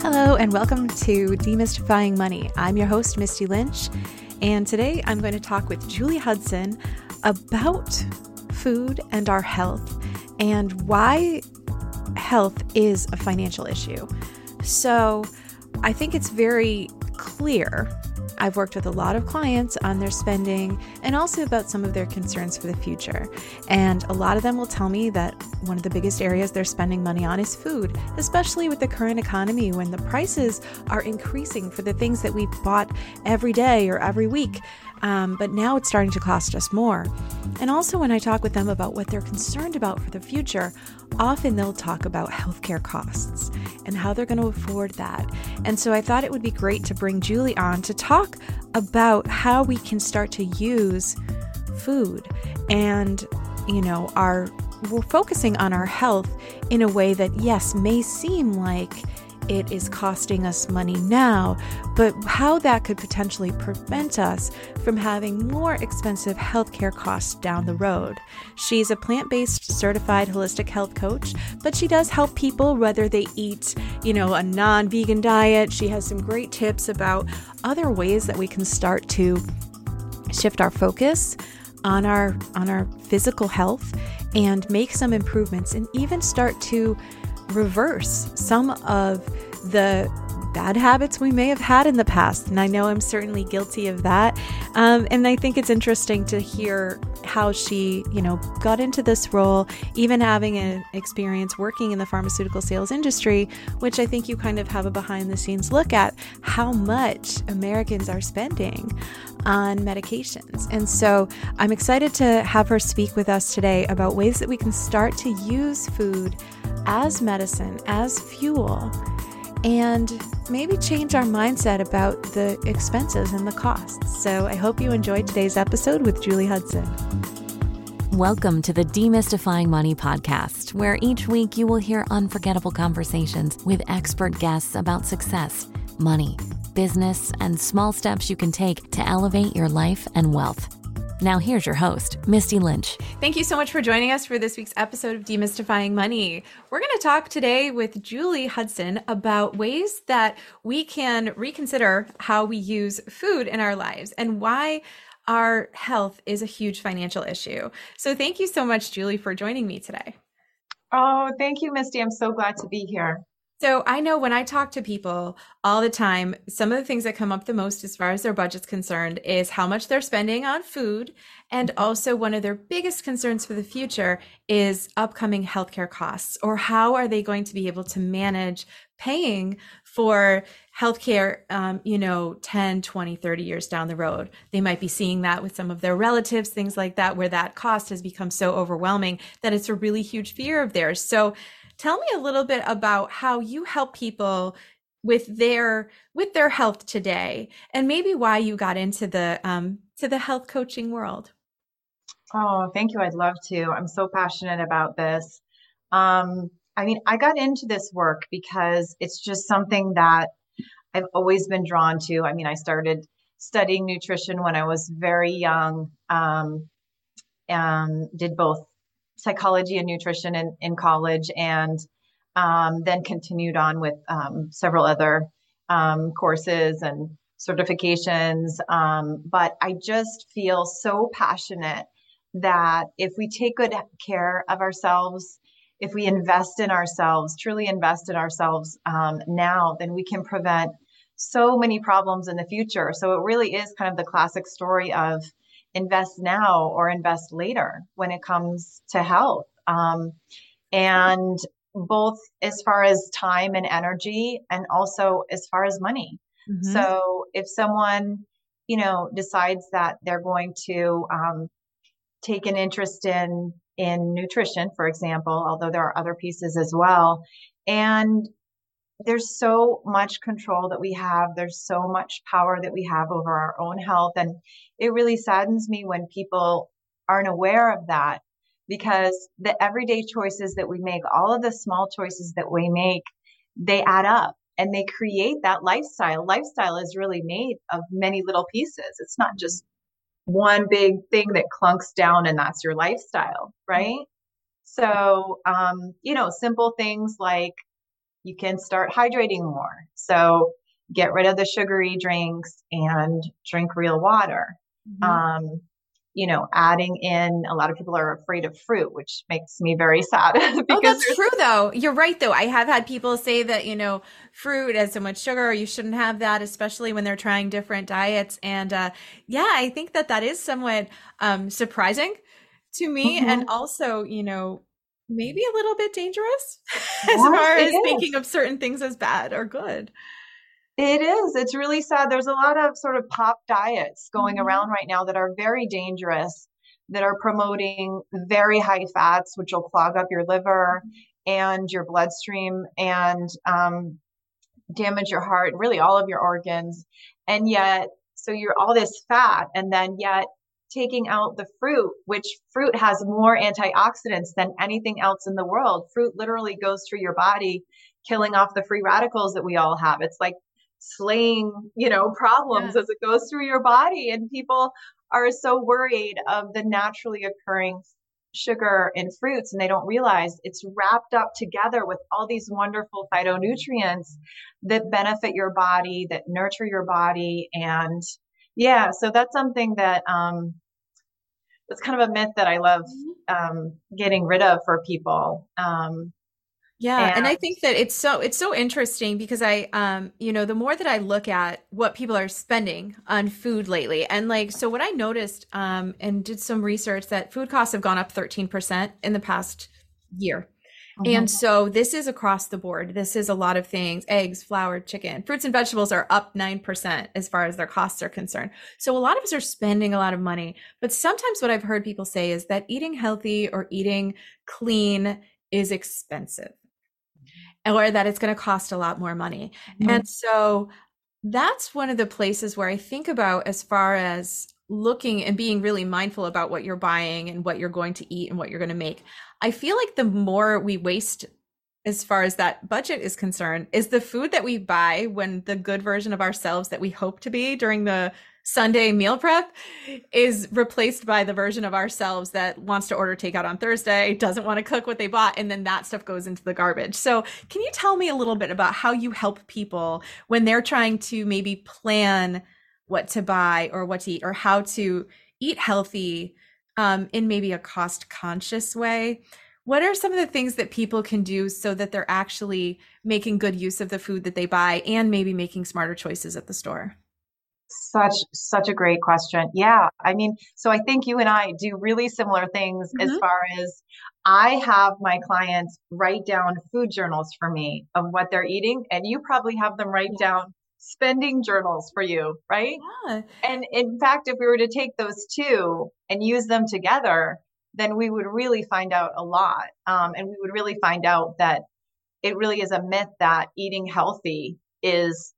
Hello, and welcome to Demystifying Money. I'm your host, Misty Lynch, and today I'm going to talk with Julie Hudson about food and our health and why health is a financial issue. So I think it's very clear. I've worked with a lot of clients on their spending and also about some of their concerns for the future. And a lot of them will tell me that one of the biggest areas they're spending money on is food, especially with the current economy when the prices are increasing for the things that we bought every day or every week um, but now it's starting to cost us more. And also, when I talk with them about what they're concerned about for the future, often they'll talk about healthcare costs and how they're going to afford that. And so I thought it would be great to bring Julie on to talk about how we can start to use food and, you know, our we're focusing on our health in a way that, yes, may seem like it is costing us money now, but how that could potentially prevent us from having more expensive healthcare costs down the road. She's a plant based certified holistic health coach, but she does help people whether they eat, you know, a non vegan diet. She has some great tips about other ways that we can start to shift our focus on our on our physical health and make some improvements and even start to reverse some of the bad habits we may have had in the past. And I know I'm certainly guilty of that. Um, and I think it's interesting to hear how she, you know, got into this role, even having an experience working in the pharmaceutical sales industry, which I think you kind of have a behind the scenes look at how much Americans are spending on medications. And so I'm excited to have her speak with us today about ways that we can start to use food as medicine, as fuel and maybe change our mindset about the expenses and the costs. So I hope you enjoyed today's episode with Julie Hudson. Welcome to the Demystifying Money podcast, where each week you will hear unforgettable conversations with expert guests about success, money, business, and small steps you can take to elevate your life and wealth. Now, here's your host, Misty Lynch. Thank you so much for joining us for this week's episode of Demystifying Money. We're going to talk today with Julie Hudson about ways that we can reconsider how we use food in our lives and why our health is a huge financial issue. So, thank you so much, Julie, for joining me today. Oh, thank you, Misty. I'm so glad to be here. So I know when I talk to people all the time, some of the things that come up the most as far as their budget's concerned is how much they're spending on food. And mm-hmm. also one of their biggest concerns for the future is upcoming healthcare costs or how are they going to be able to manage paying for healthcare, um, you know, 10, 20, 30 years down the road. They might be seeing that with some of their relatives, things like that, where that cost has become so overwhelming that it's a really huge fear of theirs. So Tell me a little bit about how you help people with their with their health today, and maybe why you got into the um, to the health coaching world. Oh, thank you. I'd love to. I'm so passionate about this. Um, I mean, I got into this work because it's just something that I've always been drawn to. I mean, I started studying nutrition when I was very young, um, and did both psychology and nutrition in, in college and um, then continued on with um, several other um, courses and certifications. Um, but I just feel so passionate that if we take good care of ourselves if we invest in ourselves, truly invest in ourselves um, now, then we can prevent so many problems in the future. So it really is kind of the classic story of invest now or invest later when it comes to health. Um, and both as far as time and energy, and also as far as money. Mm-hmm. So if someone, you know, decides that they're going to um, take an interest in in nutrition, for example, although there are other pieces as well, and there's so much control that we have. There's so much power that we have over our own health. And it really saddens me when people aren't aware of that because the everyday choices that we make, all of the small choices that we make, they add up and they create that lifestyle. Lifestyle is really made of many little pieces. It's not just one big thing that clunks down and that's your lifestyle, right? So, um, you know, simple things like you can start hydrating more. So get rid of the sugary drinks and drink real water. Mm-hmm. Um, you know, adding in a lot of people are afraid of fruit, which makes me very sad. oh, that's true though. You're right though. I have had people say that, you know, fruit has so much sugar, you shouldn't have that, especially when they're trying different diets. And uh, yeah, I think that that is somewhat um, surprising to me. Mm-hmm. And also, you know, maybe a little bit dangerous as far as is. thinking of certain things as bad or good. It is. It's really sad. There's a lot of sort of pop diets going mm-hmm. around right now that are very dangerous, that are promoting very high fats, which will clog up your liver mm-hmm. and your bloodstream and um, damage your heart, really all of your organs. And yet, so you're all this fat, and then yet taking out the fruit, which fruit has more antioxidants than anything else in the world. Fruit literally goes through your body, killing off the free radicals that we all have. It's like slaying, you know, problems yeah. as it goes through your body. And people are so worried of the naturally occurring sugar in fruits and they don't realize it's wrapped up together with all these wonderful phytonutrients that benefit your body, that nurture your body and yeah, so that's something that um, it's kind of a myth that I love mm-hmm. um, getting rid of for people. Um, yeah, and, and, I think that it's so it's so interesting because I um you know the more that I look at what people are spending on food lately and like so what I noticed um and did some research that food costs have gone up 13% in the past year. Mm-hmm. And so this is across the board. This is a lot of things eggs, flour, chicken, fruits and vegetables are up 9% as far as their costs are concerned. So a lot of us are spending a lot of money. But sometimes what I've heard people say is that eating healthy or eating clean is expensive or that it's going to cost a lot more money. Mm-hmm. And so that's one of the places where I think about as far as looking and being really mindful about what you're buying and what you're going to eat and what you're going to make. I feel like the more we waste as far as that budget is concerned is the food that we buy when the good version of ourselves that we hope to be during the Sunday meal prep is replaced by the version of ourselves that wants to order takeout on Thursday, doesn't want to cook what they bought, and then that stuff goes into the garbage. So, can you tell me a little bit about how you help people when they're trying to maybe plan what to buy or what to eat or how to eat healthy um, in maybe a cost conscious way. What are some of the things that people can do so that they're actually making good use of the food that they buy and maybe making smarter choices at the store? Such such a great question. Yeah i mean so i think you and i do really similar things mm-hmm. as far as i have my clients write down food journals for me of what they're eating and you probably have them write down spending journals for you, right? Yeah. And in fact, if we were to take those two and use them together, then we would really find out a lot. Um, and we would really find out that it really is a myth that eating healthy is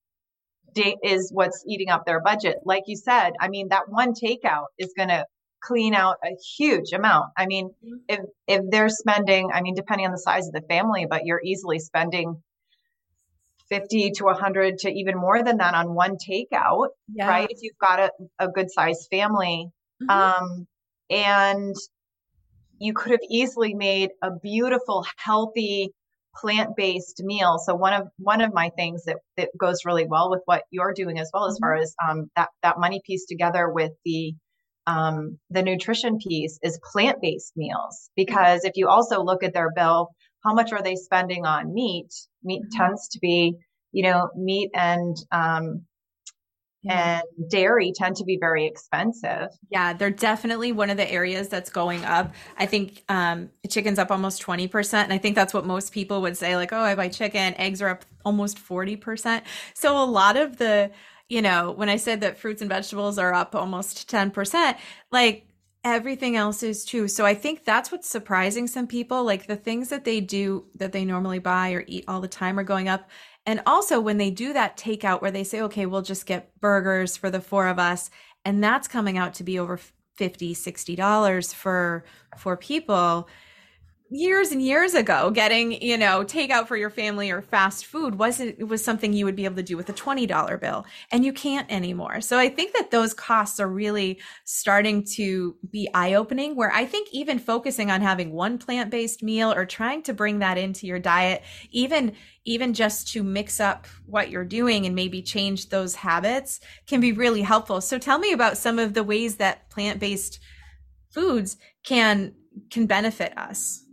is what's eating up their budget. Like you said, I mean, that one takeout is going to clean out a huge amount. I mean, mm-hmm. if if they're spending, I mean, depending on the size of the family, but you're easily spending 50 to 100 to even more than that on one takeout, yeah. right? If you've got a, a good sized family. Mm-hmm. Um, and you could have easily made a beautiful, healthy, plant-based meal. So one of one of my things that that goes really well with what you're doing as well, mm-hmm. as far as um, that that money piece together with the um, the nutrition piece is plant-based meals. Because if you also look at their bill, how much are they spending on meat? Meat mm-hmm. tends to be, you know, meat and um, yeah. and dairy tend to be very expensive. Yeah, they're definitely one of the areas that's going up. I think um, chicken's up almost 20%. And I think that's what most people would say, like, oh, I buy chicken. Eggs are up almost 40%. So a lot of the, you know, when I said that fruits and vegetables are up almost 10%, like everything else is too. So I think that's what's surprising some people. Like the things that they do that they normally buy or eat all the time are going up. And also when they do that takeout where they say, okay, we'll just get burgers for the four of us, and that's coming out to be over 50 60 dollars for for people years and years ago getting you know takeout for your family or fast food wasn't it was something you would be able to do with a $20 bill and you can't anymore. So i think that those costs are really starting to be eye-opening where i think even focusing on having one plant-based meal or trying to bring that into your diet even even just to mix up what you're doing and maybe change those habits can be really helpful. So tell me about some of the ways that plant-based foods can can benefit us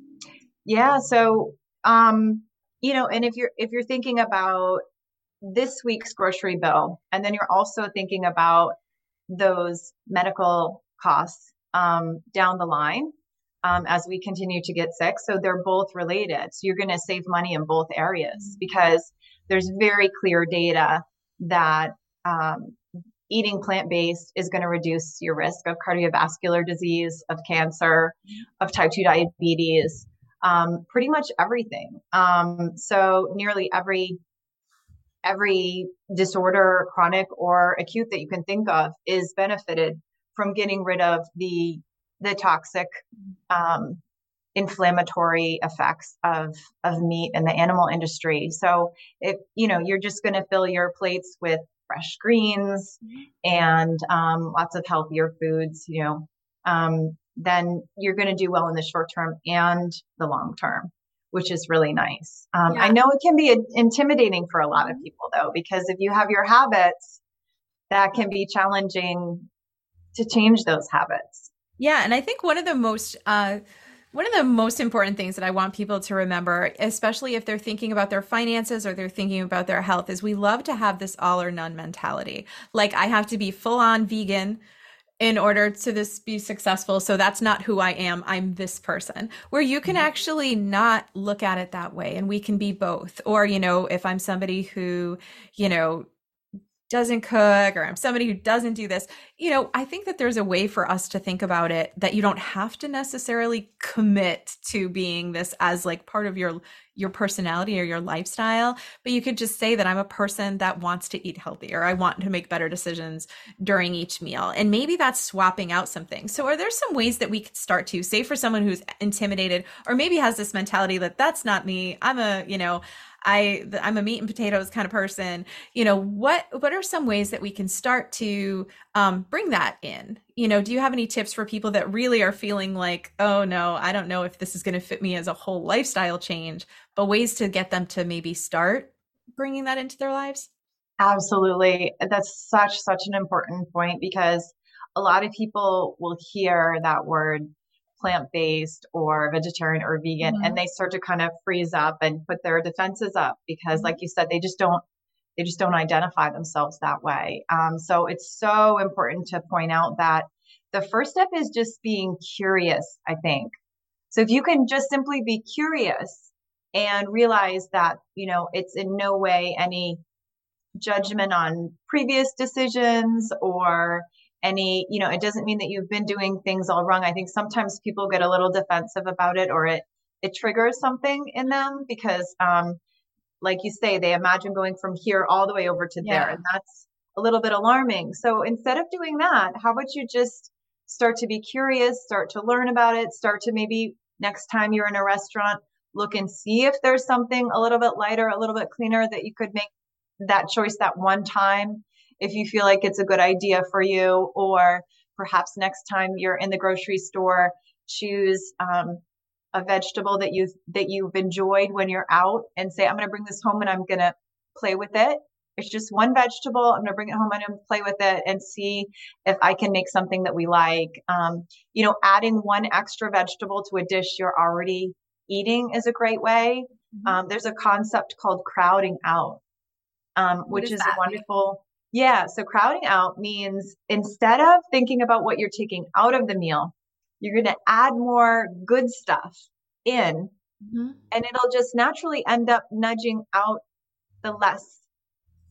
yeah. So, um, you know, and if you're if you're thinking about this week's grocery bill, and then you're also thinking about those medical costs um, down the line um, as we continue to get sick. So they're both related. So you're going to save money in both areas because there's very clear data that um, eating plant based is going to reduce your risk of cardiovascular disease, of cancer, of type 2 diabetes um, pretty much everything. Um, so nearly every every disorder, chronic or acute that you can think of, is benefited from getting rid of the the toxic um, inflammatory effects of of meat in the animal industry. So if you know you're just going to fill your plates with fresh greens and um, lots of healthier foods, you know, um, then you're going to do well in the short term and the long term, which is really nice. Um, yeah. I know it can be intimidating for a lot of mm-hmm. people though, because if you have your habits, that can be challenging to change those habits. Yeah. And I think one of the most, uh, one of the most important things that I want people to remember, especially if they're thinking about their finances or they're thinking about their health, is we love to have this all or none mentality. Like, I have to be full on vegan in order to this be successful. So that's not who i am. I'm this person. Where you can mm-hmm. actually not look at it that way and we can be both. Or you know if i'm somebody who you know doesn't cook or I'm somebody who doesn't do this. You know, I think that there's a way for us to think about it that you don't have to necessarily commit to being this as like part of your your personality or your lifestyle, but you could just say that I'm a person that wants to eat healthy or I want to make better decisions during each meal. And maybe that's swapping out something. So are there some ways that we could start to say for someone who's intimidated or maybe has this mentality that that's not me. I'm a, you know, I I'm a meat and potatoes kind of person. You know, what what are some ways that we can start to um, bring that in? You know, do you have any tips for people that really are feeling like, oh no, I don't know if this is going to fit me as a whole lifestyle change, but ways to get them to maybe start bringing that into their lives? Absolutely. That's such such an important point because a lot of people will hear that word plant based or vegetarian or vegan mm-hmm. and they start to kind of freeze up and put their defenses up because like mm-hmm. you said they just don't they just don't identify themselves that way um, so it's so important to point out that the first step is just being curious i think so if you can just simply be curious and realize that you know it's in no way any judgment on previous decisions or any, you know, it doesn't mean that you've been doing things all wrong. I think sometimes people get a little defensive about it or it, it triggers something in them because, um, like you say, they imagine going from here all the way over to yeah. there. And that's a little bit alarming. So instead of doing that, how about you just start to be curious, start to learn about it, start to maybe next time you're in a restaurant, look and see if there's something a little bit lighter, a little bit cleaner that you could make that choice that one time if you feel like it's a good idea for you, or perhaps next time you're in the grocery store, choose um, a vegetable that you've that you've enjoyed when you're out, and say, "I'm going to bring this home and I'm going to play with it." It's just one vegetable. I'm going to bring it home. I'm going to play with it and see if I can make something that we like. Um, you know, adding one extra vegetable to a dish you're already eating is a great way. Mm-hmm. Um, there's a concept called crowding out, um, which is, is a wonderful. Yeah. So crowding out means instead of thinking about what you're taking out of the meal, you're going to add more good stuff in, mm-hmm. and it'll just naturally end up nudging out the less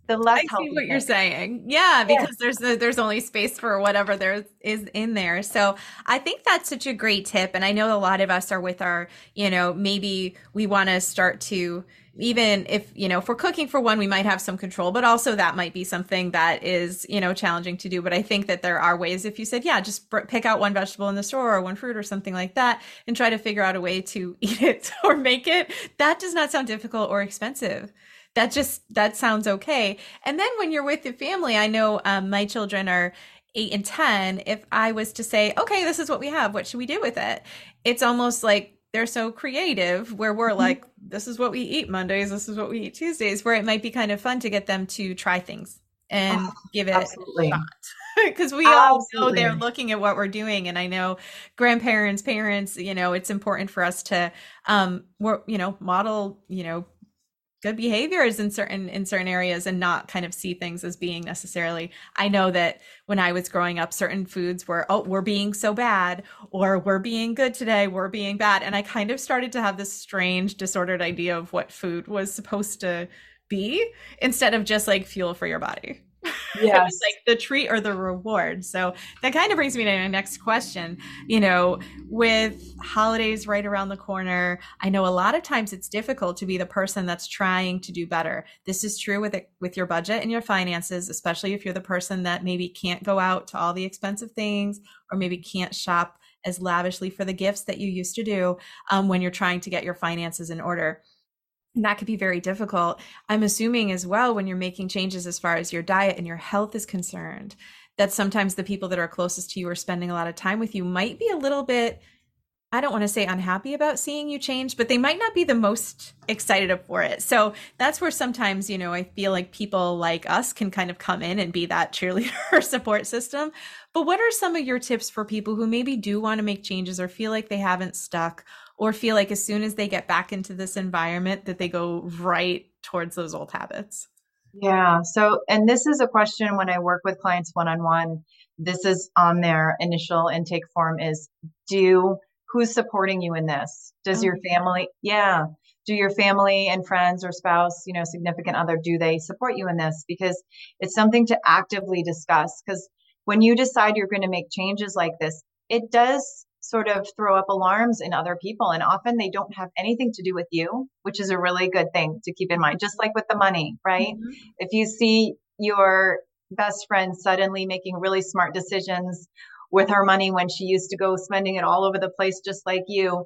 the less I see what thing. you're saying. Yeah, because yeah. there's there's only space for whatever there is in there. So I think that's such a great tip. And I know a lot of us are with our, you know, maybe we want to start to even if you know if we're cooking for one we might have some control but also that might be something that is you know challenging to do. But i think that there are ways if you said yeah just pick out one vegetable in the store or one fruit or something like that and try to figure out a way to eat it or make it that does not sound difficult or expensive. That just that sounds okay. And then when you're with your family i know um, my children are eight and ten. If i was to say okay this is what we have. What should we do with it? It's almost like they're so creative where we're mm-hmm. like this is what we eat mondays this is what we eat tuesdays where it might be kind of fun to get them to try things and oh, give it absolutely. a shot because we all know they're looking at what we're doing and i know grandparents parents you know it's important for us to um we're you know model you know good behaviors in certain in certain areas and not kind of see things as being necessarily i know that when i was growing up certain foods were oh we're being so bad or we're being good today we're being bad. And i kind of started to have this strange disordered idea of what food was supposed to be instead of just like fuel for your body yeah. It's like the treat or the reward. So that kind of brings me to my next question. You know with holidays right around the corner i know a lot of times it's difficult to be the person that's trying to do better. This is true with it with your budget and your finances especially if you're the person that maybe can't go out to all the expensive things or maybe can't shop as lavishly for the gifts that you used to do um, when you're trying to get your finances in order and that could be very difficult. I'm assuming as well when you're making changes as far as your diet and your health is concerned, that sometimes the people that are closest to you or spending a lot of time with you might be a little bit I don't want to say unhappy about seeing you change, but they might not be the most excited for it. So that's where sometimes, you know, I feel like people like us can kind of come in and be that cheerleader support system. But what are some of your tips for people who maybe do want to make changes or feel like they haven't stuck or feel like as soon as they get back into this environment that they go right towards those old habits? Yeah. So, and this is a question when I work with clients one on one. This is on their initial intake form is do who's supporting you in this? Does your oh. family, yeah, do your family and friends or spouse, you know, significant other, do they support you in this? Because it's something to actively discuss. Because when you decide you're going to make changes like this, it does sort of throw up alarms in other people. And often they don't have anything to do with you, which is a really good thing to keep in mind. Just like with the money, right? Mm-hmm. If you see your best friend suddenly making really smart decisions with her money when she used to go spending it all over the place, just like you,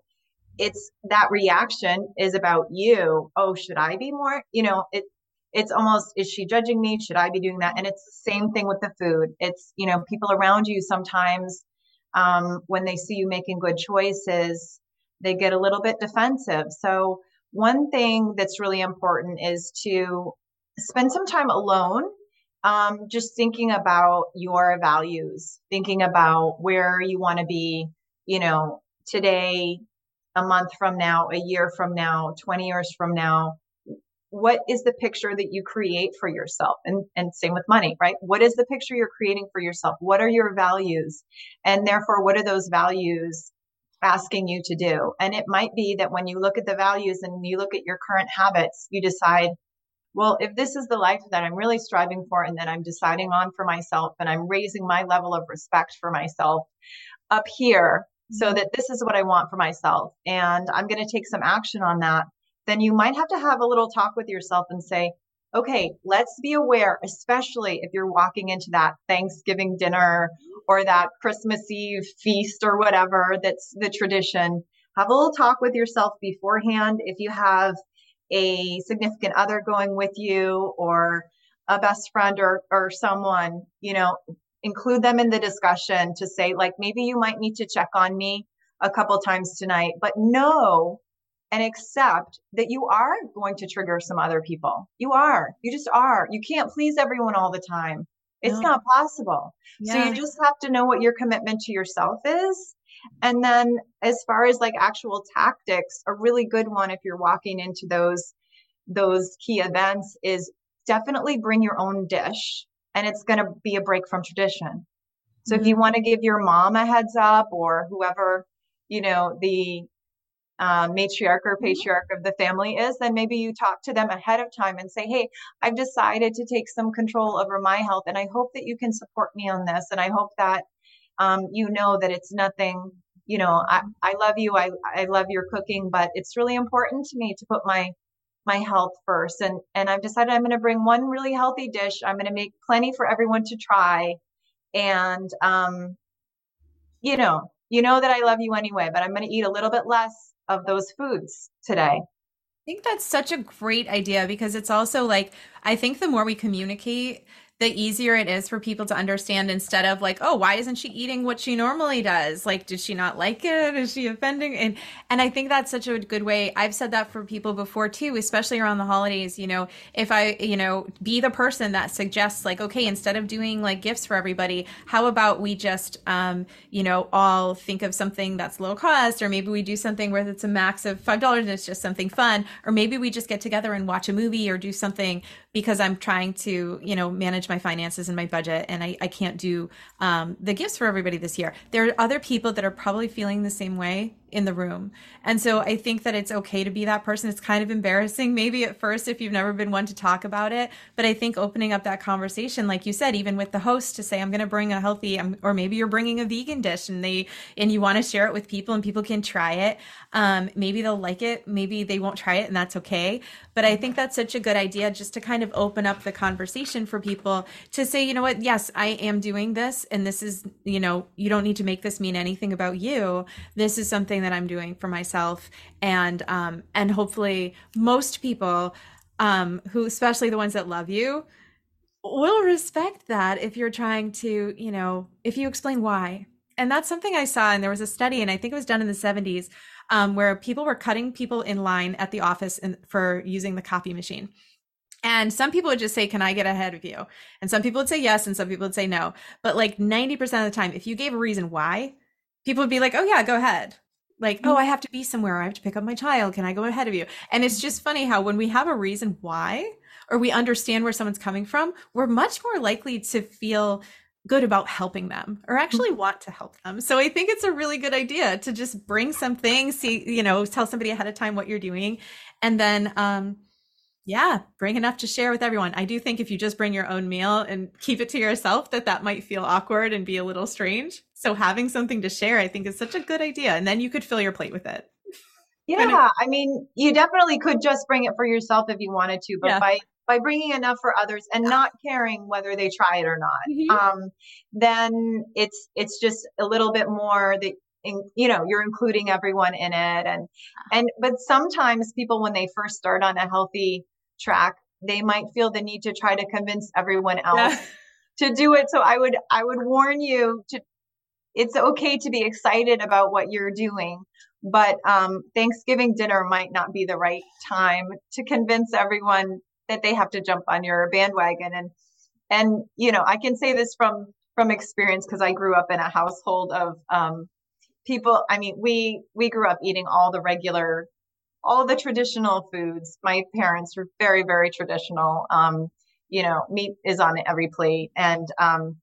it's that reaction is about you. Oh, should I be more? You know, it, it's almost is she judging me should i be doing that and it's the same thing with the food it's you know people around you sometimes um, when they see you making good choices, they get a little bit defensive. So, one thing that's really important is to spend some time alone, um, just thinking about your values, thinking about where you want to be, you know, today, a month from now, a year from now, 20 years from now what is the picture that you create for yourself? And and same with money right? What is the picture you're creating for yourself? What are your values? And therefore what are those values asking you to do? And it might be that when you look at the values and you look at your current habits you decide well if this is the life that i'm really striving for and that i'm deciding on for myself and i'm raising my level of respect for myself up here so mm-hmm. that this is what i want for myself and i'm going to take some action on that then you might have to have a little talk with yourself and say, okay, let's be aware, especially if you're walking into that Thanksgiving dinner or that Christmas Eve feast or whatever that's the tradition. Have a little talk with yourself beforehand. If you have a significant other going with you or a best friend or, or someone, you know, include them in the discussion to say, like, maybe you might need to check on me a couple times tonight, but know and accept that you are going to trigger some other people. You are. You just are. You can't please everyone all the time. It's no. not possible. Yeah. So you just have to know what your commitment to yourself is And then as far as like actual tactics, a really good one if you're walking into those those key events is definitely bring your own dish and it's going to be a break from tradition. So mm-hmm. if you mm-hmm. want to give your mom a heads up or whoever, you know, the um, matriarch or mm-hmm. patriarch of the family is, then maybe you talk to them ahead of time and say, Hey, I've decided to take some control over my health and I hope that you can support me on this. And I hope that um, you know that it's nothing, you know, I, I love you. I, I love your cooking, but it's really important to me to put my my health first. And and I've decided I'm going to bring one really healthy dish. I'm going to make plenty for everyone to try. And um, you know, you know that I love you anyway, but I'm going to eat a little bit less of those foods today. I think that's such a great idea because it's also like I think the more we communicate the easier it is for people to understand instead of like oh why isn't she eating what she normally does? Like did she not like it? Is she offending? And and i think that's such a good way. I've said that for people before too especially around the holidays you know if i you know be the person that suggests like okay instead of doing like gifts for everybody how about we just um you know all think of something that's low cost or maybe we do something where it's a max of five dollars and it's just something fun. Or maybe we just get together and watch a movie or do something because I'm trying to, you know, manage my finances and my budget and I, I can't do um, the gifts for everybody this year. There are other people that are probably feeling the same way in the room. And so I think that it's okay to be that person. It's kind of embarrassing maybe at first if you've never been one to talk about it, but I think opening up that conversation like you said even with the host to say I'm going to bring a healthy um, or maybe you're bringing a vegan dish and they and you want to share it with people and people can try it. Um, maybe they'll like it, maybe they won't try it and that's okay. But I think that's such a good idea just to kind of open up the conversation for people to say, you know what, yes, I am doing this and this is, you know, you don't need to make this mean anything about you. This is something something that I'm doing for myself, and um, and hopefully most people, um, who especially the ones that love you, will respect that if you're trying to, you know, if you explain why. And that's something I saw, and there was a study, and I think it was done in the 70s, um, where people were cutting people in line at the office in, for using the copy machine. And some people would just say, Can I get ahead of you? And some people would say yes, and some people would say no. But like 90% of the time, if you gave a reason why, people would be like, Oh, yeah, go ahead like oh i have to be somewhere. I have to pick up my child. Can i go ahead of you? And it's just funny how when we have a reason why or we understand where someone's coming from we're much more likely to feel good about helping them or actually mm-hmm. want to help them. So i think it's a really good idea to just bring something see you know tell somebody ahead of time what you're doing. And then um yeah bring enough to share with everyone i do think if you just bring your own meal and keep it to yourself that that might feel awkward and be a little strange so having something to share, I think is such a good idea. And then you could fill your plate with it. Yeah, kind of- I mean, you definitely could just bring it for yourself if you wanted to, but yeah. by by bringing enough for others and not caring whether they try it or not, mm-hmm. um, then it's it's just a little bit more that in, you know you're including everyone in it and and but sometimes people when they first start on a healthy track they might feel the need to try to convince everyone else yeah. to do it so i would i would warn you to it's okay to be excited about what you're doing but um, thanksgiving dinner might not be the right time to convince everyone that they have to jump on your bandwagon and and you know i can say this from from experience because i grew up in a household of um, people i mean we we grew up eating all the regular all the traditional foods my parents were very very traditional um, you know meat is on every plate and um,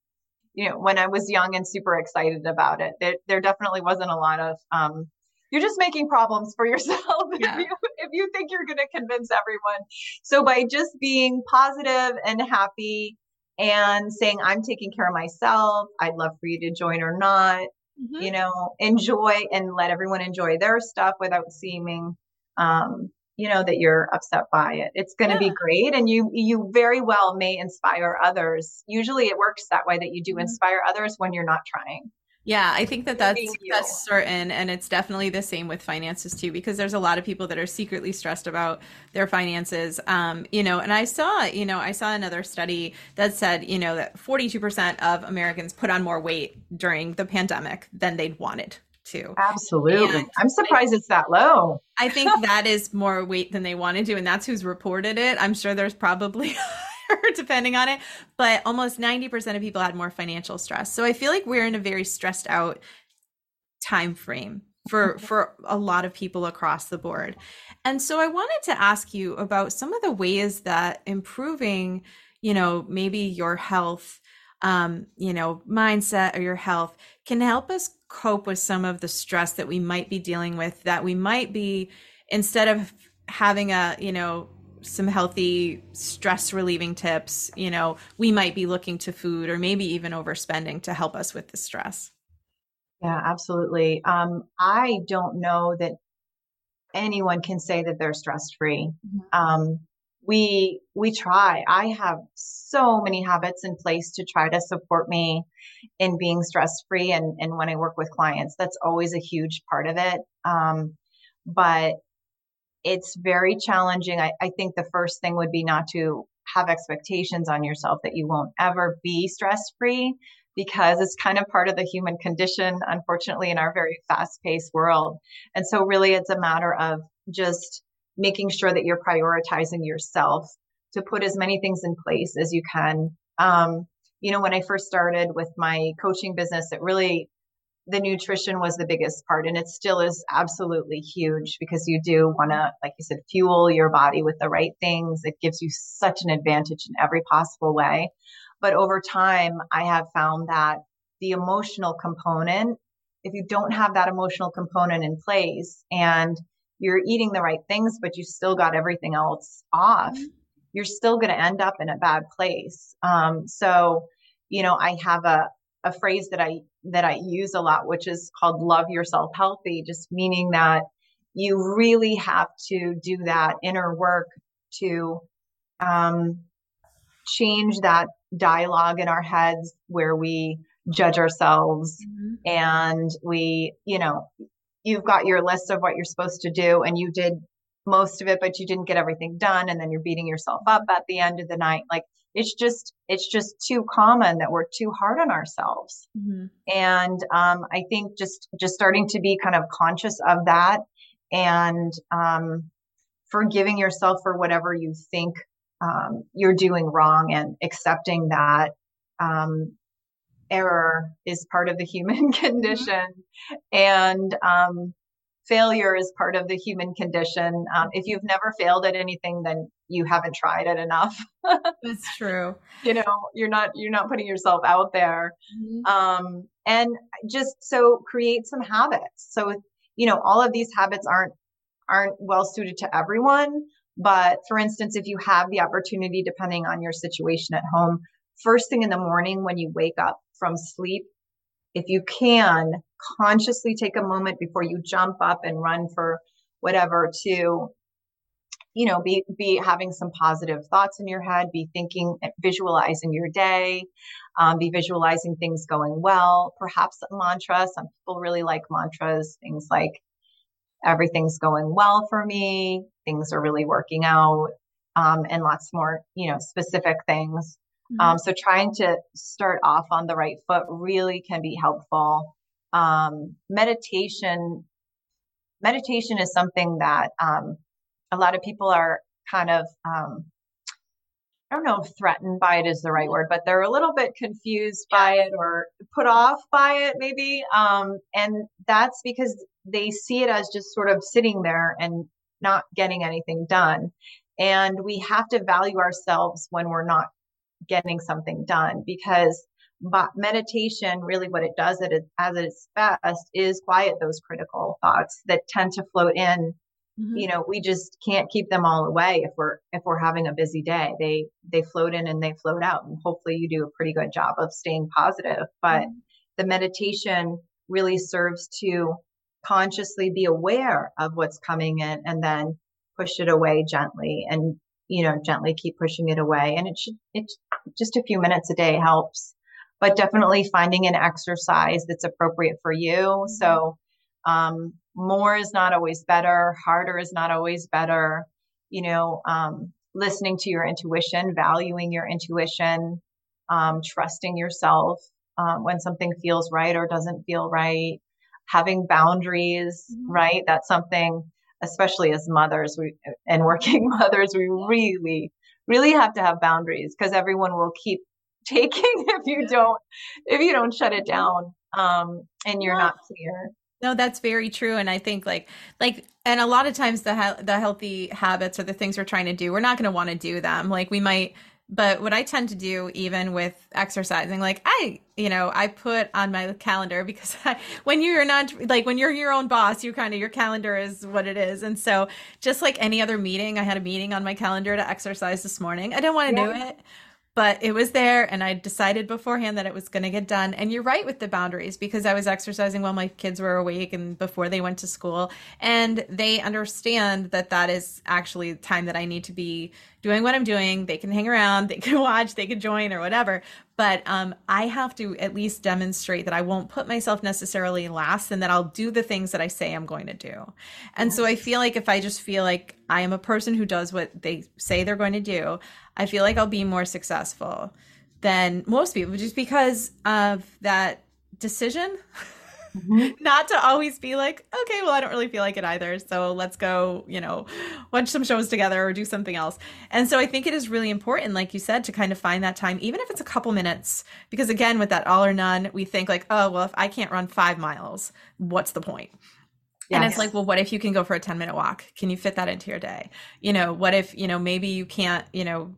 you know, when I was young and super excited about it, there, there definitely wasn't a lot of, um, you're just making problems for yourself yeah. if, you, if you think you're going to convince everyone. So by just being positive and happy and saying, I'm taking care of myself, I'd love for you to join or not, mm-hmm. you know, enjoy and let everyone enjoy their stuff without seeming, um, you know that you're upset by it it's going to yeah. be great and you you very well may inspire others usually it works that way that you do mm-hmm. inspire others when you're not trying yeah, I think that that's that's certain, and it's definitely the same with finances too, because there's a lot of people that are secretly stressed about their finances. Um, you know, and I saw, you know, I saw another study that said, you know, that 42% of Americans put on more weight during the pandemic than they'd wanted too. Absolutely. And I'm surprised I, it's that low. I think that is more weight than they want to do, and that's who's reported it. I'm sure there's probably depending on it, but almost 90% of people had more financial stress. So I feel like we're in a very stressed out time frame for mm-hmm. for a lot of people across the board. And so I wanted to ask you about some of the ways that improving, you know, maybe your health um, you know, mindset or your health can help us cope with some of the stress that we might be dealing with that we might be instead of having a, you know, some healthy stress relieving tips, you know, we might be looking to food or maybe even overspending to help us with the stress. Yeah, absolutely. Um, I don't know that anyone can say that they're stress free. Mm-hmm. Um, we we try. I have so many habits in place to try to support me in being stress free, and and when I work with clients, that's always a huge part of it. Um, but it's very challenging. I, I think the first thing would be not to have expectations on yourself that you won't ever be stress free because it's kind of part of the human condition, unfortunately, in our very fast paced world. And so, really, it's a matter of just making sure that you're prioritizing yourself to put as many things in place as you can. Um, you know, when I first started with my coaching business, it really, the nutrition was the biggest part and it still is absolutely huge because you do want to, like you said, fuel your body with the right things. It gives you such an advantage in every possible way. But over time, I have found that the emotional component, if you don't have that emotional component in place and you're eating the right things, but you still got everything else off, mm-hmm. you're still going to end up in a bad place. Um, so, you know, I have a, a phrase that I, that I use a lot, which is called love yourself healthy, just meaning that you really have to do that inner work to, um, change that dialogue in our heads where we judge ourselves mm-hmm. and we, you know, you've got your list of what you're supposed to do and you did most of it, but you didn't get everything done. And then you're beating yourself up at the end of the night. Like it's just, it's just too common that we're too hard on ourselves. Mm-hmm. And, um, I think just, just starting to be kind of conscious of that and, um, forgiving yourself for whatever you think um, you're doing wrong and accepting that um, error is part of the human condition mm-hmm. and um, failure is part of the human condition. Um, if you've never failed at anything, then you haven't tried it enough. That's true. you know, you're not you're not putting yourself out there. Mm-hmm. Um, and just so create some habits. So you know, all of these habits aren't aren't well suited to everyone. But for instance, if you have the opportunity, depending on your situation at home, first thing in the morning when you wake up from sleep, if you can consciously take a moment before you jump up and run for whatever to you know be be having some positive thoughts in your head be thinking visualizing your day um, be visualizing things going well perhaps a mantra some people really like mantras things like everything's going well for me, things are really working out, um, and lots more, you know, specific things. Mm-hmm. Um, so trying to start off on the right foot really can be helpful. Um, meditation, meditation is something that um, a lot of people are kind of um, I don't know if threatened by it is the right word, but they're a little bit confused by it or put off by it, maybe. Um, and that's because they see it as just sort of sitting there and not getting anything done. And we have to value ourselves when we're not getting something done because but meditation really what it does it as its best is quiet those critical thoughts that tend to float in mm-hmm. you know we just can't keep them all away if we're if we're having a busy day they they float in and they float out and hopefully you do a pretty good job of staying positive but mm-hmm. the meditation really serves to consciously be aware of what's coming in and then push it away gently and you know gently keep pushing it away and it should, it just a few minutes a day helps but definitely finding an exercise that's appropriate for you mm-hmm. so um, more is not always better harder is not always better you know um, listening to your intuition valuing your intuition um, trusting yourself um, when something feels right or doesn't feel right having boundaries, mm-hmm. right? That's something, especially as mothers we, and working mothers, we really, really have to have boundaries because everyone will keep taking if you don't, if you don't shut it down, um, and you're not clear. No, that's very true, and I think like like and a lot of times the the healthy habits or the things we're trying to do, we're not going to want to do them. Like we might but what I tend to do, even with exercising, like I, you know, I put on my calendar because I, when you're not like when you're your own boss, you kind of your calendar is what it is. And so, just like any other meeting, I had a meeting on my calendar to exercise this morning. I didn't want to yeah. do it, but it was there and I decided beforehand that it was going to get done. And you're right with the boundaries because I was exercising while my kids were awake and before they went to school. And they understand that that is actually time that I need to be doing what I'm doing. They can hang around, they can watch, they can join or whatever. But um, I have to at least demonstrate that I won't put myself necessarily last and that I'll do the things that I say I'm going to do. And so I feel like if I just feel like I am a person who does what they say they're going to do, I feel like I'll be more successful than most people just because of that decision. Mm-hmm. Not to always be like, okay, well, I don't really feel like it either. So let's go, you know, watch some shows together or do something else. And so I think it is really important, like you said, to kind of find that time, even if it's a couple minutes. Because again, with that all or none, we think like, oh, well, if I can't run five miles, what's the point? Yes. And it's like, well, what if you can go for a 10 minute walk? Can you fit that into your day? You know, what if, you know, maybe you can't, you know,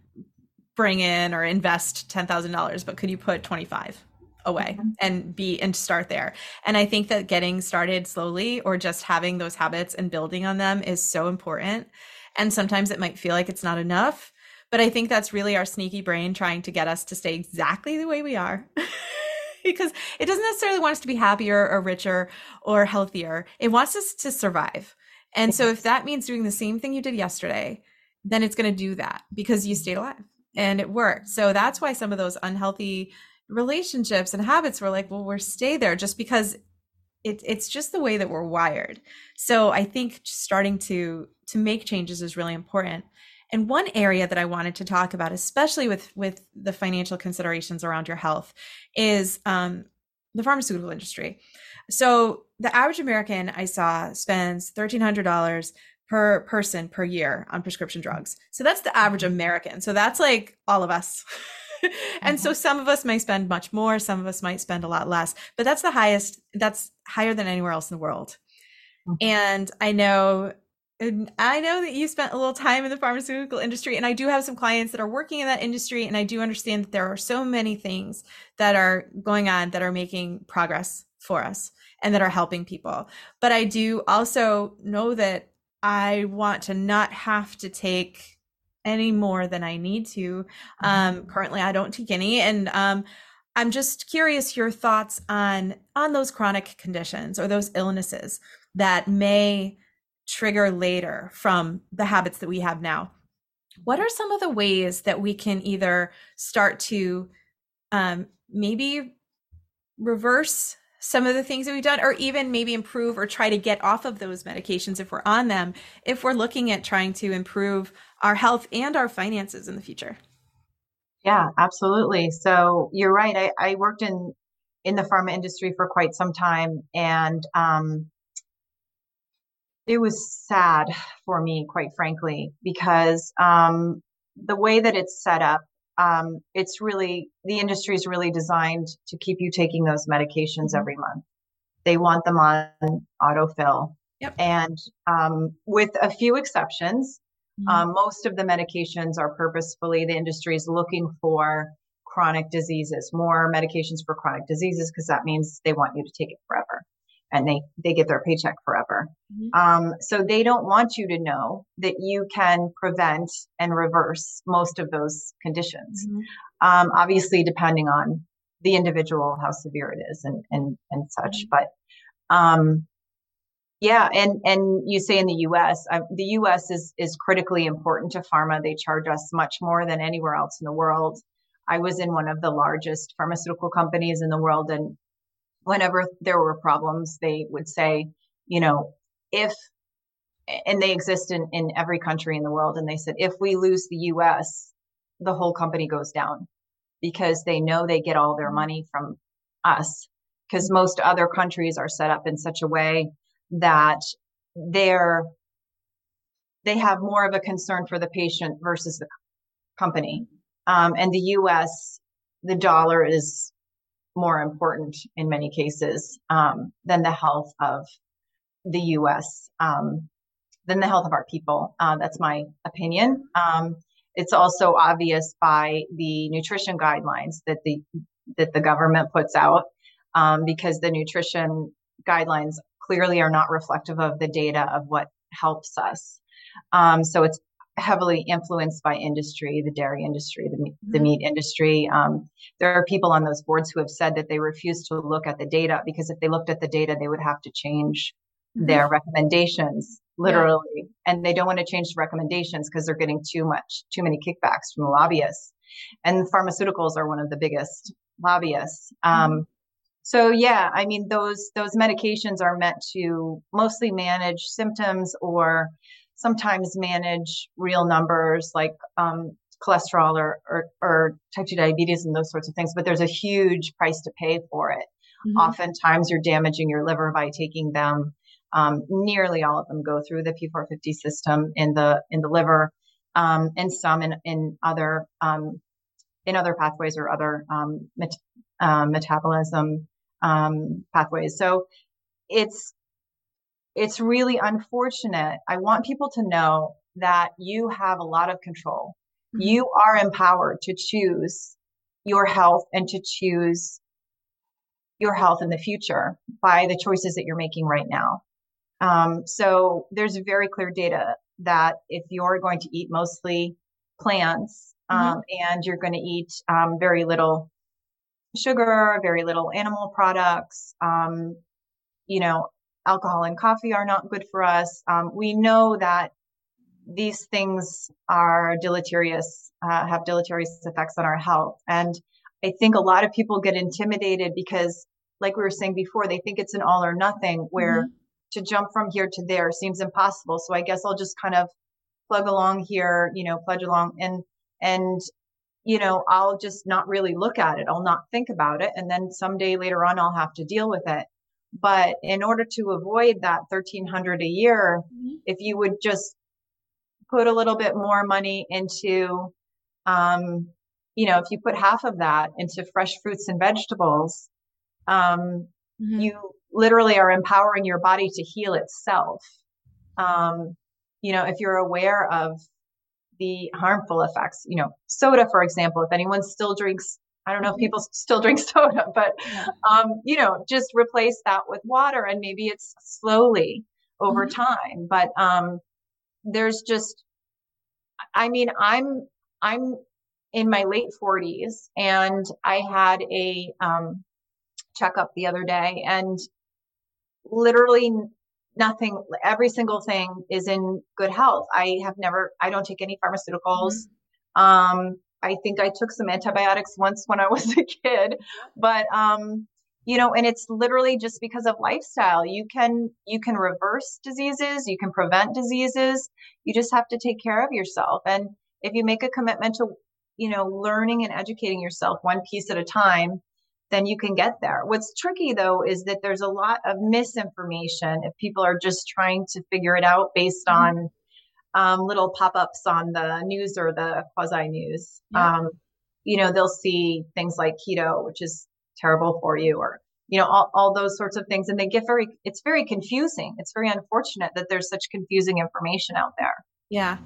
bring in or invest $10,000, but could you put 25 away mm-hmm. and be and start there? And I think that getting started slowly or just having those habits and building on them is so important. And sometimes it might feel like it's not enough, but I think that's really our sneaky brain trying to get us to stay exactly the way we are. because it doesn't necessarily want us to be happier or richer or healthier. It wants us to survive. And so if that means doing the same thing you did yesterday, then it's going to do that because you stayed alive and it worked. So that's why some of those unhealthy relationships and habits were like, well, we're stay there just because it, it's just the way that we're wired. So I think starting to to make changes is really important. And one area that I wanted to talk about, especially with with the financial considerations around your health, is um, the pharmaceutical industry. So the average American I saw spends thirteen hundred dollars per person per year on prescription drugs. So that's the average mm-hmm. American. So that's like all of us. and mm-hmm. so some of us may spend much more, some of us might spend a lot less, but that's the highest, that's higher than anywhere else in the world. Mm-hmm. And I know and I know that you spent a little time in the pharmaceutical industry, and I do have some clients that are working in that industry, and I do understand that there are so many things that are going on that are making progress for us and that are helping people. But I do also know that I want to not have to take any more than I need to. Um, mm-hmm. currently, I don't take any, and um, I'm just curious your thoughts on on those chronic conditions or those illnesses that may trigger later from the habits that we have now. What are some of the ways that we can either start to um, maybe reverse some of the things that we've done or even maybe improve or try to get off of those medications if we're on them if we're looking at trying to improve our health and our finances in the future. Yeah absolutely. So you're right. I, I worked in in the pharma industry for quite some time and um, it was sad for me quite frankly because um, the way that it's set up um, it's really the industry is really designed to keep you taking those medications mm-hmm. every month. They want them on autofill. Yep. And um, with a few exceptions, mm-hmm. um, most of the medications are purposefully, the industry is looking for chronic diseases, more medications for chronic diseases, because that means they want you to take it forever and they they get their paycheck forever. Mm-hmm. Um, so they don't want you to know that you can prevent and reverse most of those conditions. Mm-hmm. Um, obviously, depending on the individual, how severe it is, and and and such. Mm-hmm. But um, yeah, and and you say in the U.S., uh, the U.S. is is critically important to pharma. They charge us much more than anywhere else in the world. I was in one of the largest pharmaceutical companies in the world, and whenever there were problems, they would say, you know, if, and they exist in, in every country in the world. And they said, if we lose the US, the whole company goes down because they know they get all their money from us. Because most other countries are set up in such a way that they're, they have more of a concern for the patient versus the company. Um, and the US, the dollar is more important in many cases um, than the health of the U.S. Um, than the health of our people. Uh, that's my opinion. Um, it's also obvious by the nutrition guidelines that the that the government puts out um, because the nutrition guidelines clearly are not reflective of the data of what helps us. Um, so it's heavily influenced by industry, the dairy industry, the meat, the mm-hmm. meat industry. Um, there are people on those boards who have said that they refuse to look at the data because if they looked at the data, they would have to change mm-hmm. their recommendations literally, yeah. and they don't want to change the recommendations because they're getting too much, too many kickbacks from the lobbyists. And pharmaceuticals are one of the biggest lobbyists. Um, mm-hmm. So yeah, I mean those those medications are meant to mostly manage symptoms or sometimes manage real numbers like um, cholesterol or, or, or, type 2 diabetes and those sorts of things, but there's a huge price to pay for it. Mm-hmm. Oftentimes you're damaging your liver by taking them. Um, nearly all of them go through the P450 system in the in the liver, um, and some in in other um, in other pathways or other um, met, uh, metabolism um, pathways. So it's it's really unfortunate. I want people to know that you have a lot of control. Mm-hmm. You are empowered to choose your health and to choose your health in the future by the choices that you're making right now. Um, so there's very clear data that if you're going to eat mostly plants mm-hmm. um, mm-hmm. and you're going to eat um, very little sugar, very little animal products, um, you know, alcohol and coffee are not good for us. Um, we know that these things are deleterious, uh, have deleterious effects on our health. And I think a lot of people get intimidated because, like we were saying before, they think it's an all or nothing where mm-hmm. to jump from here to there seems impossible. So I guess I'll just kind of plug along here, you know, pledge along and, and, you know, I'll just not really look at it. I'll not think about it. And then someday later on, I'll have to deal with it. But in order to avoid that 1300 a year, mm-hmm. if you would just put a little bit more money into, um, you know, if you put half of that into fresh fruits and vegetables, um, mm-hmm. you literally are empowering your body to heal itself. Um, you know, if you're aware of the harmful effects, you know, soda, for example, if anyone still drinks I don't know if mm-hmm. people still drink soda, but um, you know, just replace that with water, and maybe it's slowly over mm-hmm. time. But um, there's just, I mean, I'm I'm in my late 40s, and I had a um, checkup the other day, and literally nothing, every single thing is in good health. I have never, I don't take any pharmaceuticals. Mm-hmm. Um, I think I took some antibiotics once when I was a kid, but um, you know, and it's literally just because of lifestyle. You can you can reverse diseases, you can prevent diseases. You just have to take care of yourself. And if you make a commitment to, you know, learning and educating yourself one piece at a time, then you can get there. What's tricky though is that there's a lot of misinformation if people are just trying to figure it out based mm-hmm. on um, little pop-ups on the news or the quasi news. Yeah. Um, you know, they'll see things like keto, which is terrible for you, or you know, all, all those sorts of things, and they get very. It's very confusing. It's very unfortunate that there's such confusing information out there. Yeah.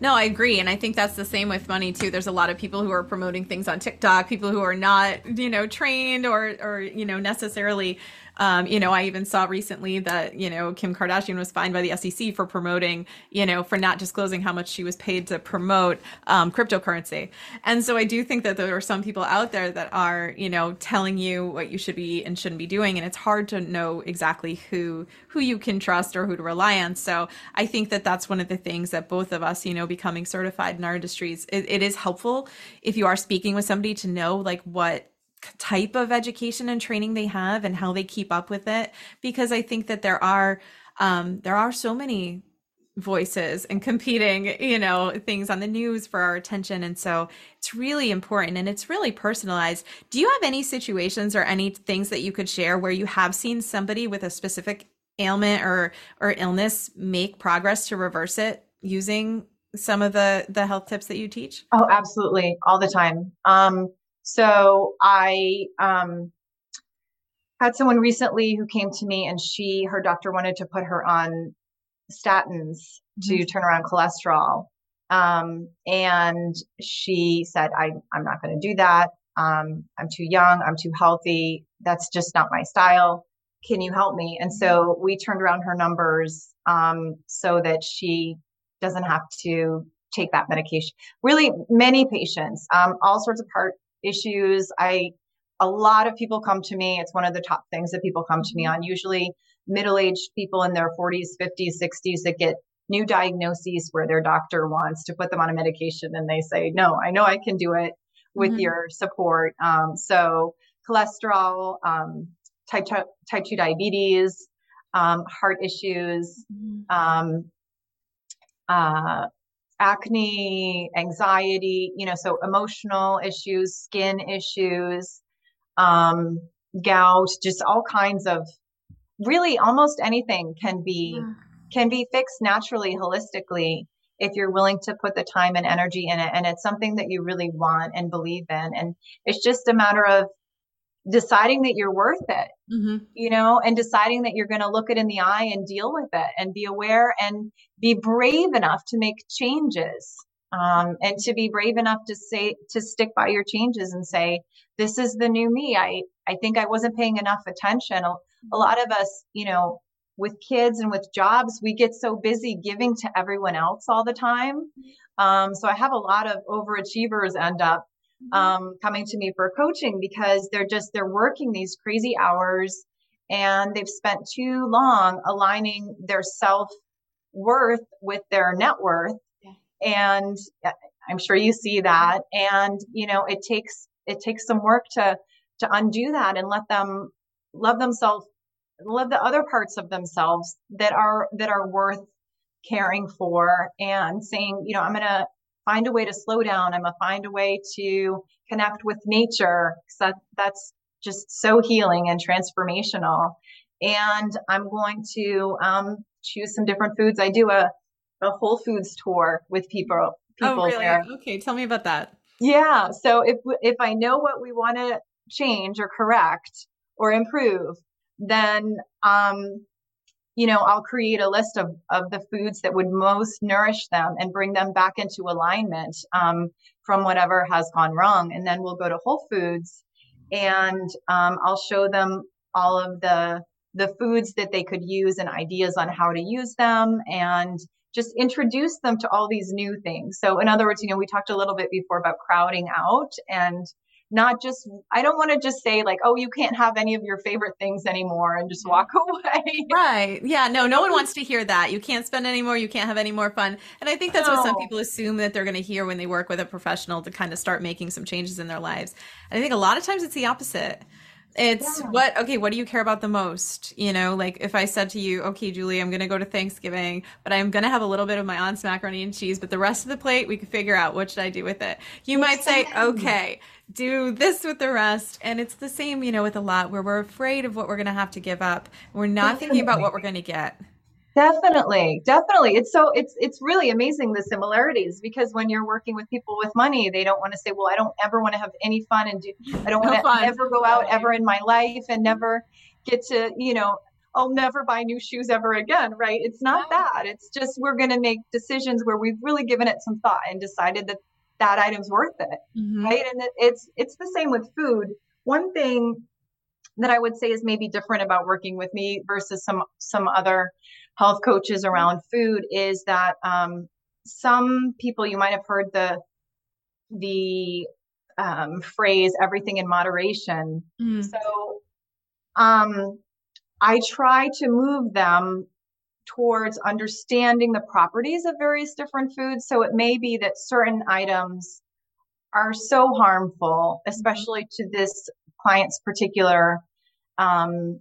No, I agree. And I think that's the same with money too. There's a lot of people who are promoting things on TikTok, people who are not, you know, trained or or, you know, necessarily um, you know, I even saw recently that, you know, Kim Kardashian was fined by the SEC for promoting, you know, for not disclosing how much she was paid to promote um, cryptocurrency. And so I do think that there are some people out there that are, you know, telling you what you should be and shouldn't be doing. And it's hard to know exactly who, who you can trust or who to rely on. So I think that that's one of the things that both of us, you know, becoming certified in our industries, it, it is helpful if you are speaking with somebody to know like what type of education and training they have and how they keep up with it because i think that there are um, there are so many voices and competing you know things on the news for our attention. And so it's really important and it's really personalized. Do you have any situations or any things that you could share where you have seen somebody with a specific ailment or or illness make progress to reverse it using some of the the health tips that you teach? Oh absolutely. All the time. Um so I, um, had someone recently who came to me and she her doctor wanted to put her on statins to mm-hmm. turn around cholesterol. Um, and she said I, i'm not going to do that. Um, i'm too young. I'm too healthy. That's just not my style. Can you help me? And so we turned around her numbers um, so that she doesn't have to take that medication. Really many patients um, all sorts of heart issues i a lot of people come to me. It's one of the top things that people come to me on. Usually middle aged people in their 40s, 50s, 60s that get new diagnoses where their doctor wants to put them on a medication and they say, no, I know I can do it with mm-hmm. your support. Um, so cholesterol, um, type, two, type 2 diabetes, um, heart issues, mm-hmm. um, uh, acne, anxiety, you know, so emotional issues, skin issues, um, gout, just all kinds of really almost anything can be can be fixed naturally, holistically, if you're willing to put the time and energy in it. And it's something that you really want and believe in. And it's just a matter of deciding that you're worth it, mm-hmm. you know, and deciding that you're going to look it in the eye and deal with it and be aware and be brave enough to make changes. Um, and to be brave enough to say to stick by your changes and say this is the new me. I, I think I wasn't paying enough attention. A, a lot of us, you know, with kids and with jobs, we get so busy giving to everyone else all the time. Um, so I have a lot of overachievers end up mm-hmm. Um, coming to me for coaching because they're just they're working these crazy hours and they've spent too long aligning their self worth with their net worth. And uh, i'm sure you see that. And you know it takes it takes some work to to undo that and let them love themselves love the other parts of themselves that are that are worth caring for and saying you know i'm to find a way to slow down i'm going to find a way to connect with nature that that's just so healing and transformational and i'm going to um, choose some different foods i do a, a whole foods tour with people oh, people oh, really? there okay tell me about that yeah. So if if I know what we want to change or correct or improve, then um, you know, I'll create a list of of the foods that would most nourish them and bring them back into alignment um, from whatever has gone wrong. And then we'll go to Whole Foods, and um, I'll show them all of the the foods that they could use and ideas on how to use them and just introduce them to all these new things. So, in other words, you know, we talked a little bit before about crowding out and not just, I don't want to just say, like, oh, you can't have any of your favorite things anymore and just walk away. Right. Yeah. No, no one wants to hear that. You can't spend any more. You can't have any more fun. And I think that's no. what some people assume that they're going to hear when they work with a professional to kind of start making some changes in their lives. And I think a lot of times it's the opposite it's yeah. what okay, what do you care about the most? You know, like if I said to you, okay, Julie, I'm gonna go to Thanksgiving, but I'm gonna have a little bit of my aunt's macaroni and cheese, but the rest of the plate we could figure out what should I do with it. You might say, okay, do this with the rest. And it's the same, you know, with a lot where we're afraid of what we're gonna have to give up. We're not thinking about what we're gonna get. Definitely, definitely. It's so it's it's really amazing the similarities because when you're working with people with money, they don't want to say, "Well, I don't ever want to have any fun and do I don't want to ever go out ever in my life and never get to, you know, I'll never buy new shoes ever again, right? It's not that. It's just we're going to make decisions where we've really given it some thought and decided that that item's worth it, mm-hmm. right? And it's it's the same with food. One thing that I would say is maybe different about working with me versus some some other health coaches around food is that um, some people you might have heard the the um, phrase everything in moderation. Mm. So um, I try to move them towards understanding the properties of various different foods. So it may be that certain items are so harmful, especially to this client's particular um,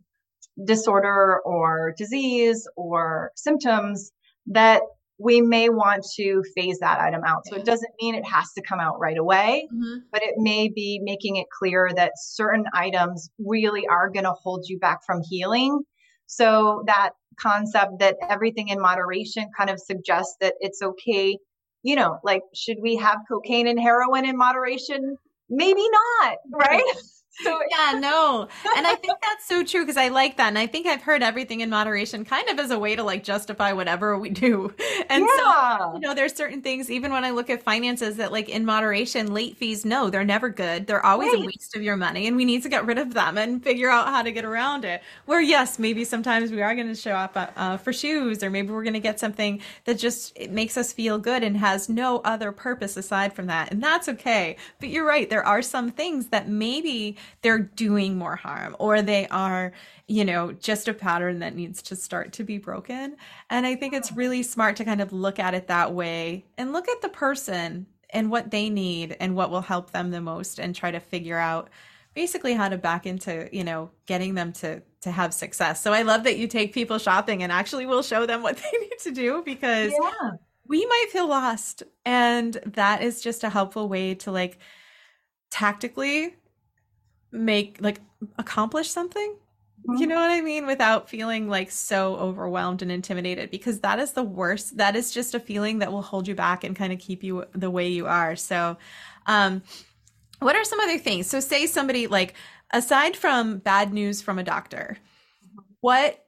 disorder or disease or symptoms that we may want to phase that item out. So it doesn't mean it has to come out right away, mm-hmm. but it may be making it clear that certain items really are going to hold you back from healing. So that concept that everything in moderation kind of suggests that it's okay. You know, like, should we have cocaine and heroin in moderation? Maybe not, right? so yeah, no. And I think that's so true because I like that. And I think I've heard everything in moderation kind of as a way to like justify whatever we do. And yeah. so, you know, there's certain things, even when I look at finances, that like in moderation, late fees, no, they're never good. They're always right. a waste of your money. And we need to get rid of them and figure out how to get around it. Where, yes, maybe sometimes we are going to show up uh, uh, for shoes, or maybe we're going to get something that just it makes us feel good and has no other purpose aside from that. And that's okay. But you're right. There are some things that maybe they're doing more harm or they are, you know, just a pattern that needs to start to be broken. And I think it's really smart to kind of look at it that way and look at the person and what they need and what will help them the most and try to figure out basically how to back into you know getting them to to have success so i love that you take people shopping and actually will show them what they need to do because yeah. we might feel lost and that is just a helpful way to like tactically make like accomplish something you mm-hmm. know what i mean? Without feeling like so overwhelmed and intimidated because that is the worst. That is just a feeling that will hold you back and kind of keep you the way you are. So um what are some other things? So say somebody like aside from bad news from a doctor what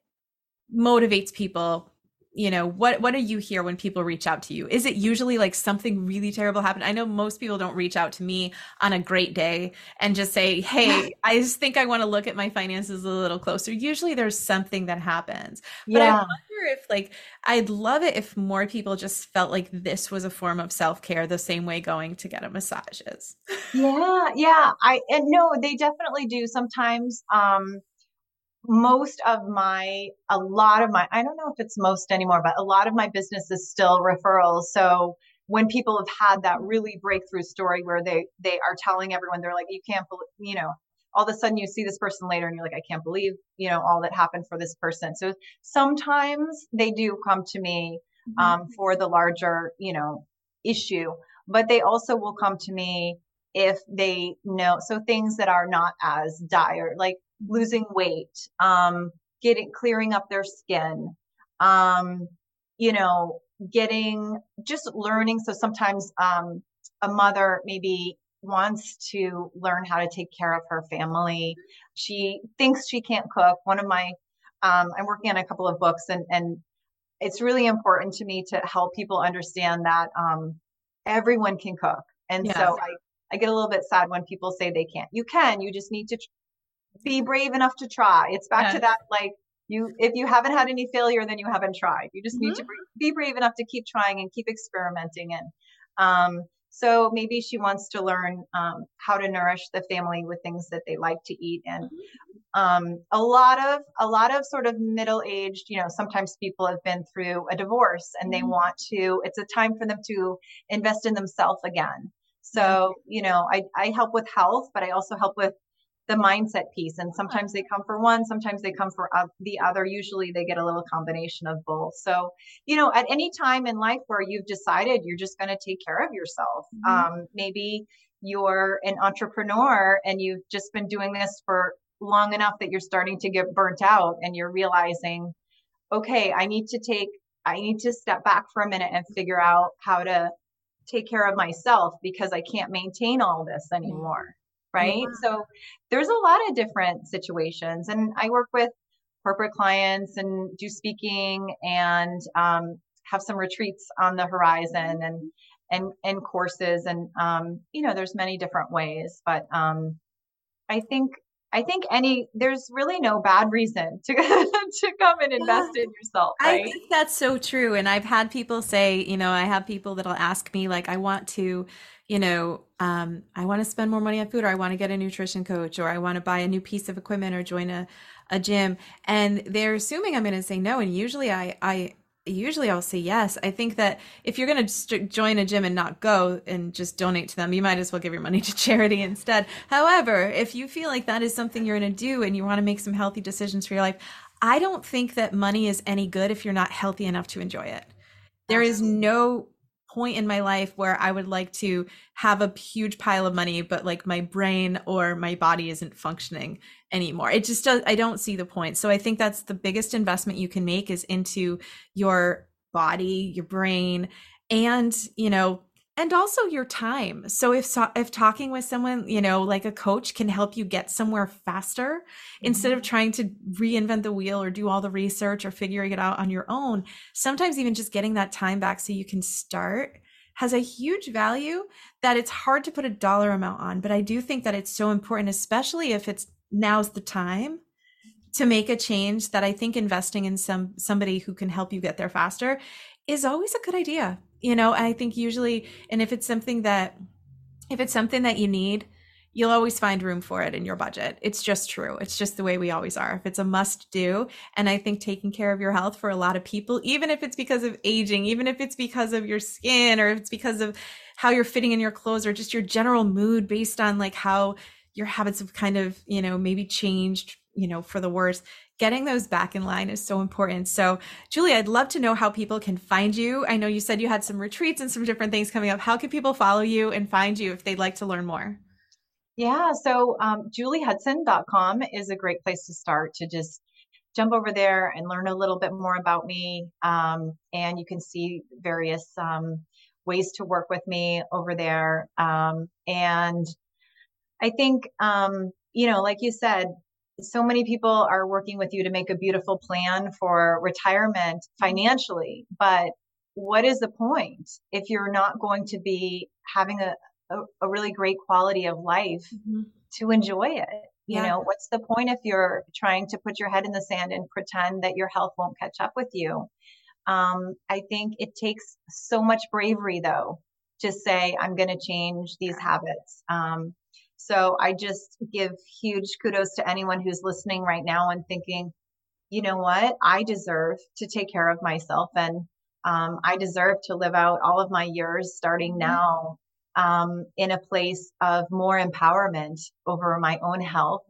motivates people you know what what do you hear when people reach out to you? Is it usually like something really terrible happened? I know most people don't reach out to me on a great day and just say hey i just think i want to look at my finances a little closer. Usually there's something that happens. But yeah. i wonder if like i'd love it if more people just felt like this was a form of self-care the same way going to get a massage is yeah yeah i and no they definitely do sometimes um most of my a lot of my i don't know if it's most anymore but a lot of my business is still referrals so when people have had that really breakthrough story where they they are telling everyone they're like you can't believe you know all of a sudden you see this person later and you're like i can't believe you know all that happened for this person so sometimes they do come to me mm-hmm. um, for the larger you know issue but they also will come to me if they know so things that are not as dire like losing weight, um, getting clearing up their skin, um, you know, getting just learning. So sometimes um, a mother maybe wants to learn how to take care of her family. She thinks she can't cook. One of my um, I'm working on a couple of books and and it's really important to me to help people understand that um, everyone can cook. And so I, I get a little bit sad when people say they can't. You can, you just need to be brave enough to try. It's back yes. to that like you if you haven't had any failure then you haven't tried. You just mm-hmm. need to be brave enough to keep trying and keep experimenting and um so maybe she wants to learn um, how to nourish the family with things that they like to eat and mm-hmm. um, a lot of a lot of sort of middle aged you know sometimes people have been through a divorce and they mm-hmm. want to it's a time for them to invest in themselves again so you know I, I help with health but i also help with the mindset piece. And sometimes they come for one, sometimes they come for the other. Usually they get a little combination of both. So, you know, at any time in life where you've decided you're just going to take care of yourself, mm-hmm. um, maybe you're an entrepreneur and you've just been doing this for long enough that you're starting to get burnt out and you're realizing, okay, I need to take, I need to step back for a minute and figure out how to take care of myself because I can't maintain all this anymore right? Yeah. So there's a lot of different situations. And I work with corporate clients and do speaking and um, have some retreats on the horizon and and and courses and um, you know there's many different ways but um, i think i think any there's really no bad reason to to come and invest yeah. in yourself right? i think that's so true and i've had people say you know i have people that'll ask me like i want to you know, um, I want to spend more money on food, or I want to get a nutrition coach, or I want to buy a new piece of equipment, or join a, a gym, and they're assuming I'm going to say no. And usually, I, I usually I'll say yes. I think that if you're going to join a gym and not go and just donate to them, you might as well give your money to charity instead. However, if you feel like that is something you're going to do and you want to make some healthy decisions for your life, I don't think that money is any good if you're not healthy enough to enjoy it. There is no point in my life where I would like to have a huge pile of money, but like my brain or my body isn't functioning anymore. It just does, I don't see the point. So I think that's the biggest investment you can make is into your body, your brain, and, you know, and also your time. So if so, if talking with someone, you know, like a coach can help you get somewhere faster mm-hmm. instead of trying to reinvent the wheel or do all the research or figuring it out on your own, sometimes even just getting that time back so you can start has a huge value that it's hard to put a dollar amount on, but I do think that it's so important especially if it's now's the time to make a change that I think investing in some somebody who can help you get there faster is always a good idea you know? I think usually and if it's something that if it's something that you need you'll always find room for it in your budget. It's just true. It's just the way we always are. If it's a must do and i think taking care of your health for a lot of people even if it's because of aging even if it's because of your skin or if it's because of how you're fitting in your clothes or just your general mood based on like how your habits have kind of you know maybe changed you know for the worse getting those back in line is so important. So, Julie, I'd love to know how people can find you. I know you said you had some retreats and some different things coming up. How can people follow you and find you if they'd like to learn more? Yeah, so um, juliehudson.com is a great place to start to just jump over there and learn a little bit more about me. Um, and you can see various um, ways to work with me over there. Um, and I think, um, you know, like you said, so many people are working with you to make a beautiful plan for retirement financially, but what is the point if you're not going to be having a, a, a really great quality of life mm-hmm. to enjoy it? You yeah. know, what's the point if you're trying to put your head in the sand and pretend that your health won't catch up with you? Um, I think it takes so much bravery, though, to say, I'm going to change these habits. Um, so I just give huge kudos to anyone who's listening right now and thinking, you know what? I deserve to take care of myself and um, I deserve to live out all of my years starting mm-hmm. now um, in a place of more empowerment over my own health.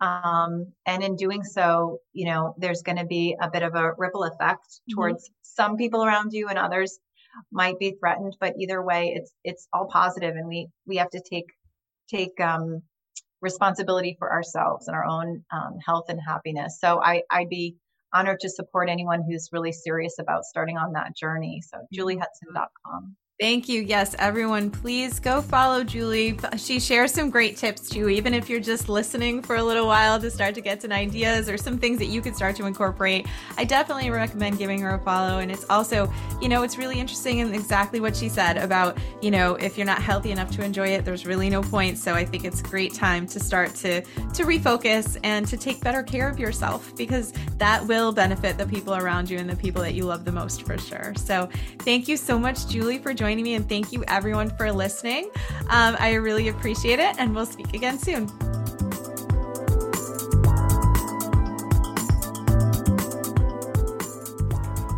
Um, and in doing so, you know, there's going to be a bit of a ripple effect mm-hmm. towards some people around you and others might be threatened, but either way, it's, it's all positive and we, we have to take take um, responsibility for ourselves and our own um, health and happiness. So I, I'd be honored to support anyone who's really serious about starting on that journey. So juliehudson.com. Thank you. Yes, everyone, please go follow Julie. She shares some great tips too, even if you're just listening for a little while to start to get some ideas or some things that you could start to incorporate. I definitely recommend giving her a follow. And it's also, you know, it's really interesting and exactly what she said about, you know, if you're not healthy enough to enjoy it, there's really no point. So I think it's a great time to start to to refocus and to take better care of yourself because that will benefit the people around you and the people that you love the most for sure. So thank you so much, Julie, for joining joining me, and thank you everyone for listening. Um, I really appreciate it, and we'll speak again soon.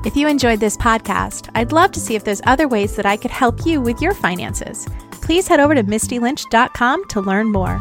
If you enjoyed this podcast, I'd love to see if there's other ways that I could help you with your finances. Please head over to mistylynch.com to learn more.